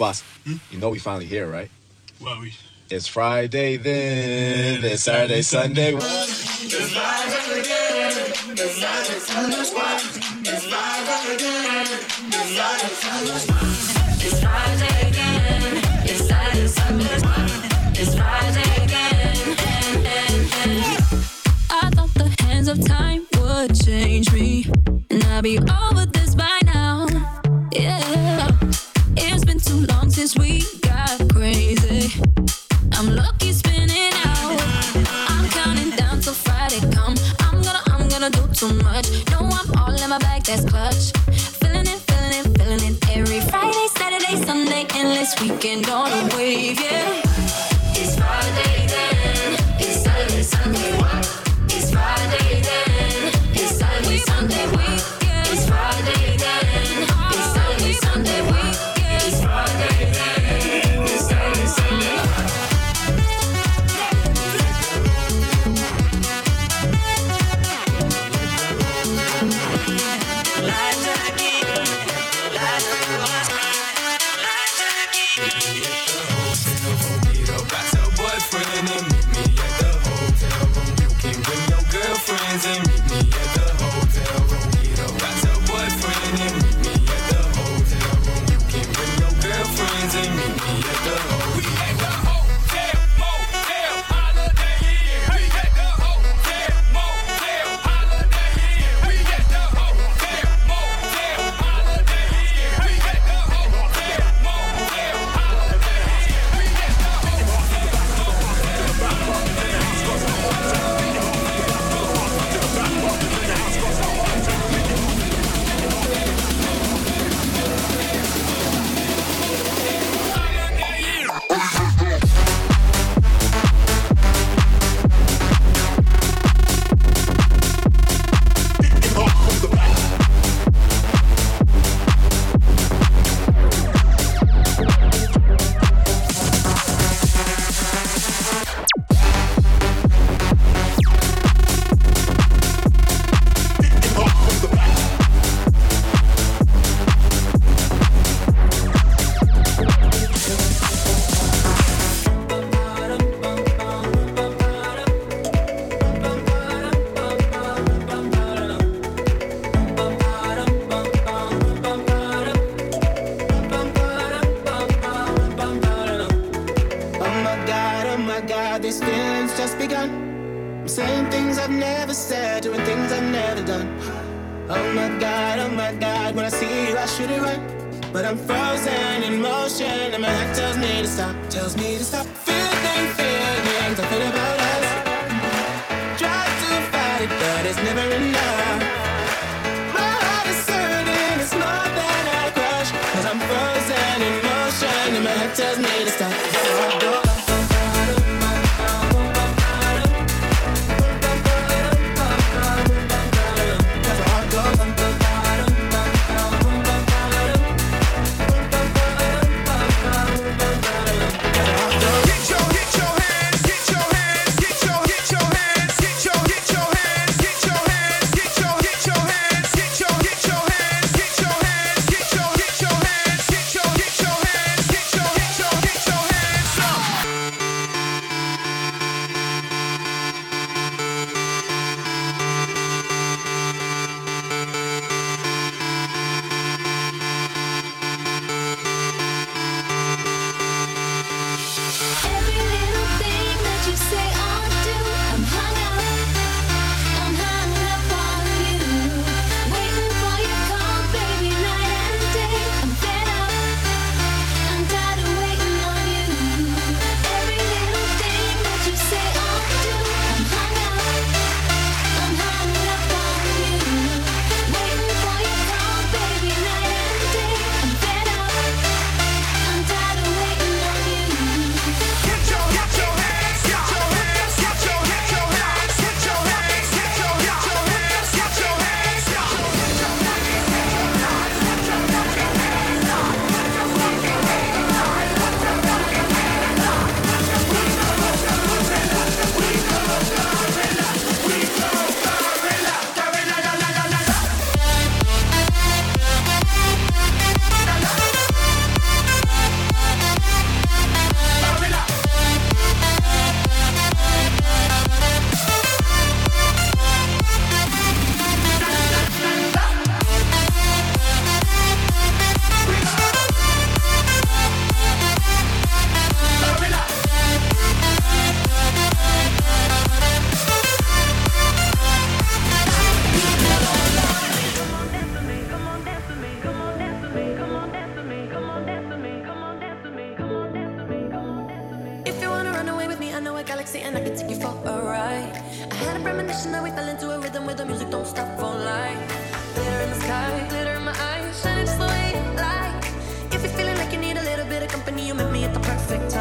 Boss, hmm? you know we finally here, right? Well, we. It's Friday then, it's Saturday, Sunday. It's live again, it's live again, it's live again, it's live again. It's Friday again, it's Saturday, Sunday. It's Friday again. I thought the hands of time would change me, and I'd be over too much. No, I'm all in my bag, that's clutch. Feeling it, feeling it, feeling it every Friday, Saturday, Sunday, endless weekend on a wave, yeah.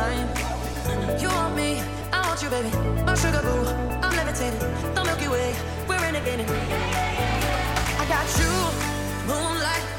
time. You want me, I want you, baby. My sugar boo, I'm levitating. The Milky Way, we're renegading. I got you, moonlight.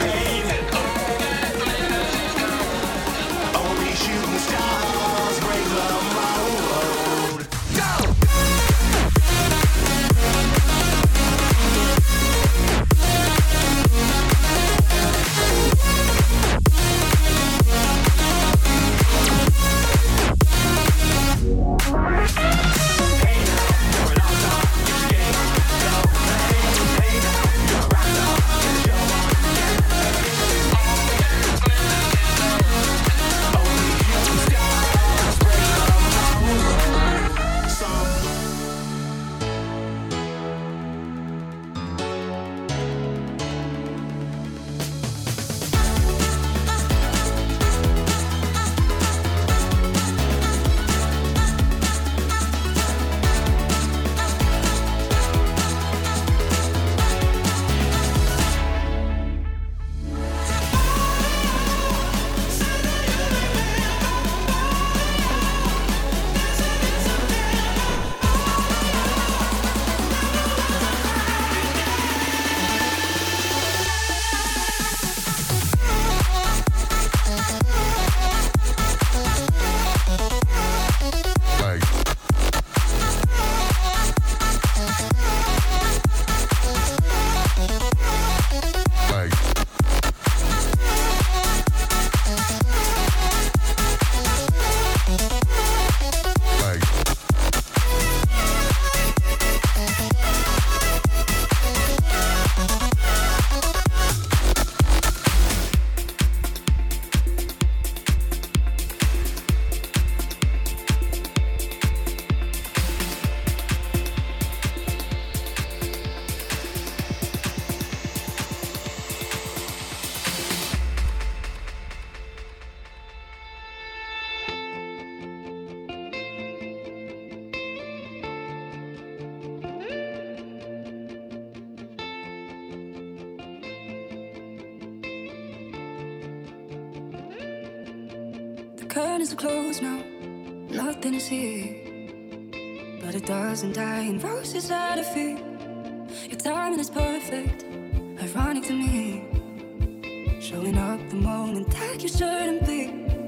alone and take your shirt and be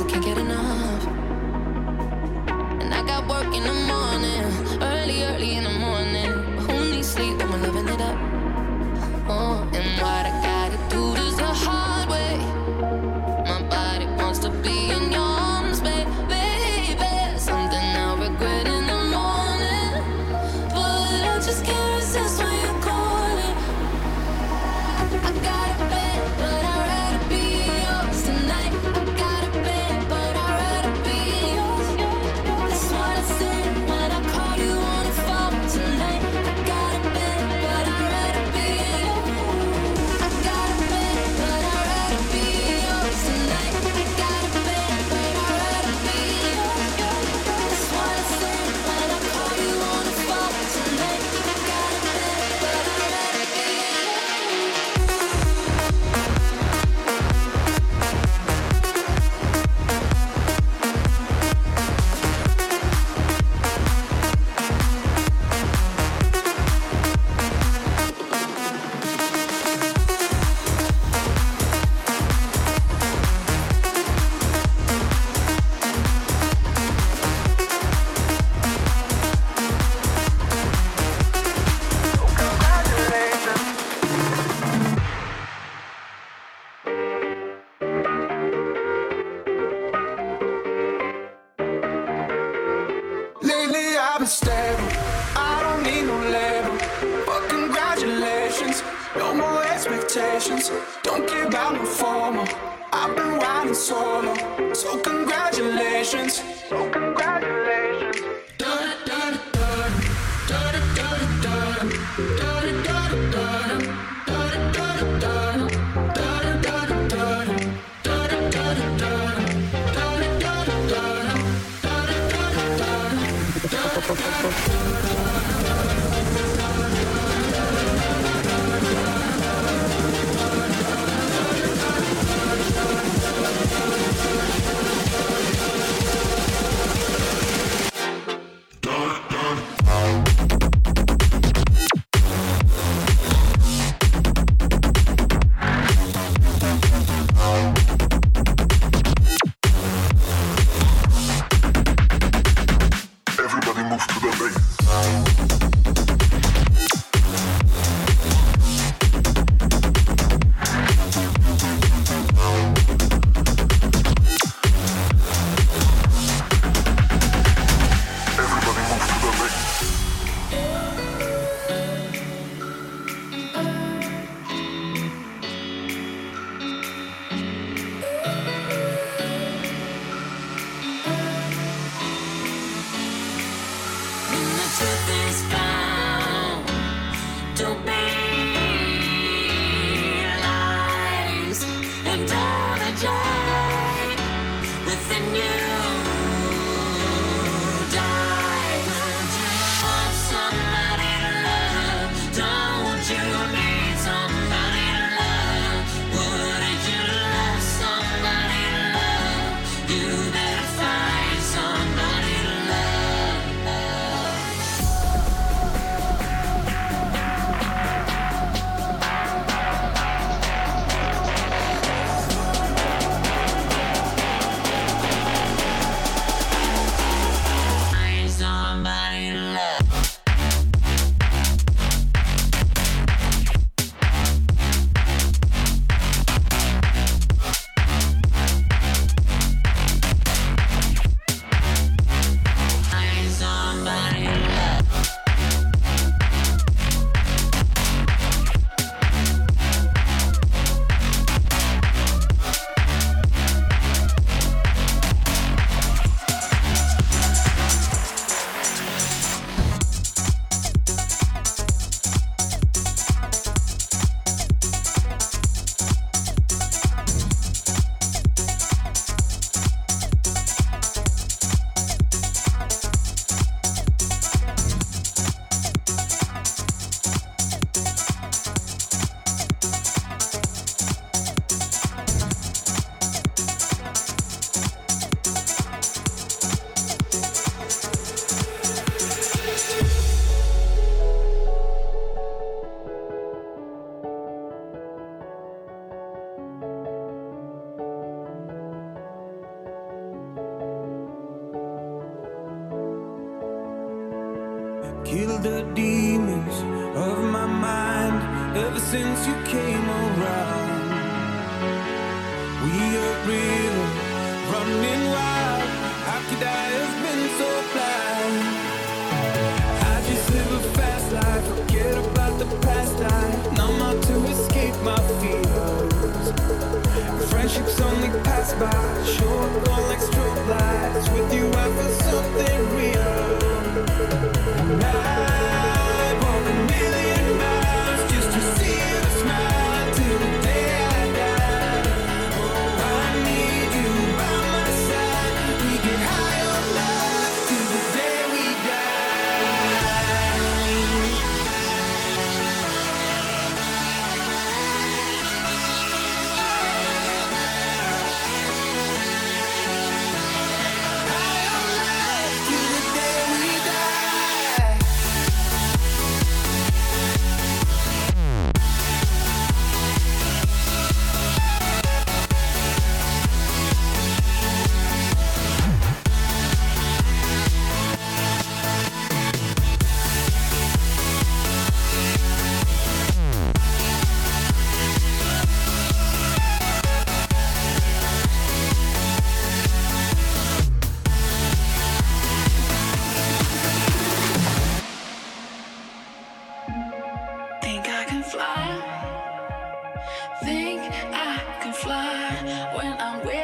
What I said when I called. Thank you. Within Feel I can fly when I'm with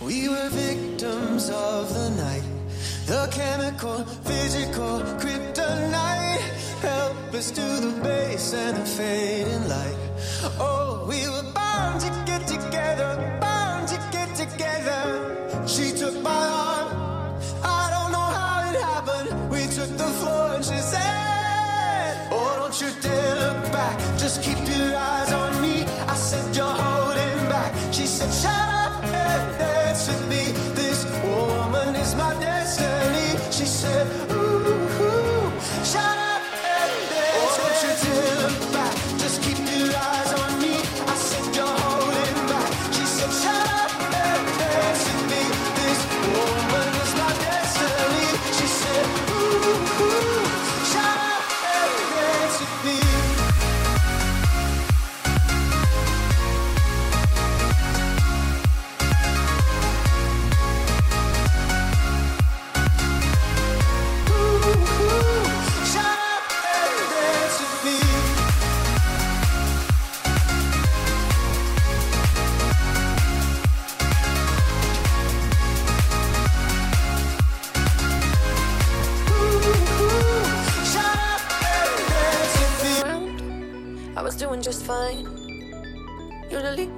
We were victims of the night. The chemical, physical, kryptonite. Helpless to the bass and the fading light. Oh, we were bound to get together, bound to get together. She took my arm. I don't know how it happened. We took the floor and she said, Oh, don't you dare look back. Just keep your eyes on me. I said, You're holding back. She said, Shut up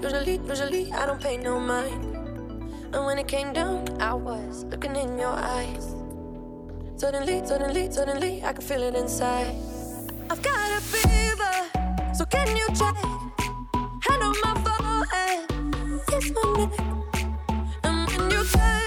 Usually, usually, I don't pay no mind. And when it came down, I was looking in your eyes. Suddenly, suddenly, suddenly, I can feel it inside. I've got a fever, so can you check? Hand on my forehead, kiss my neck. And when you touch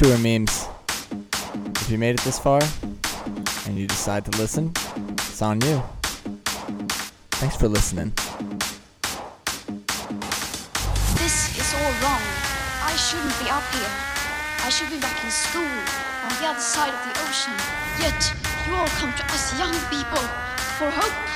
two memes. If you made it this far and you decide to listen, it's on you. Thanks for listening. This is all wrong. I shouldn't be up here. I should be back in school on the other side of the ocean. Yet, you all come to us young people for hope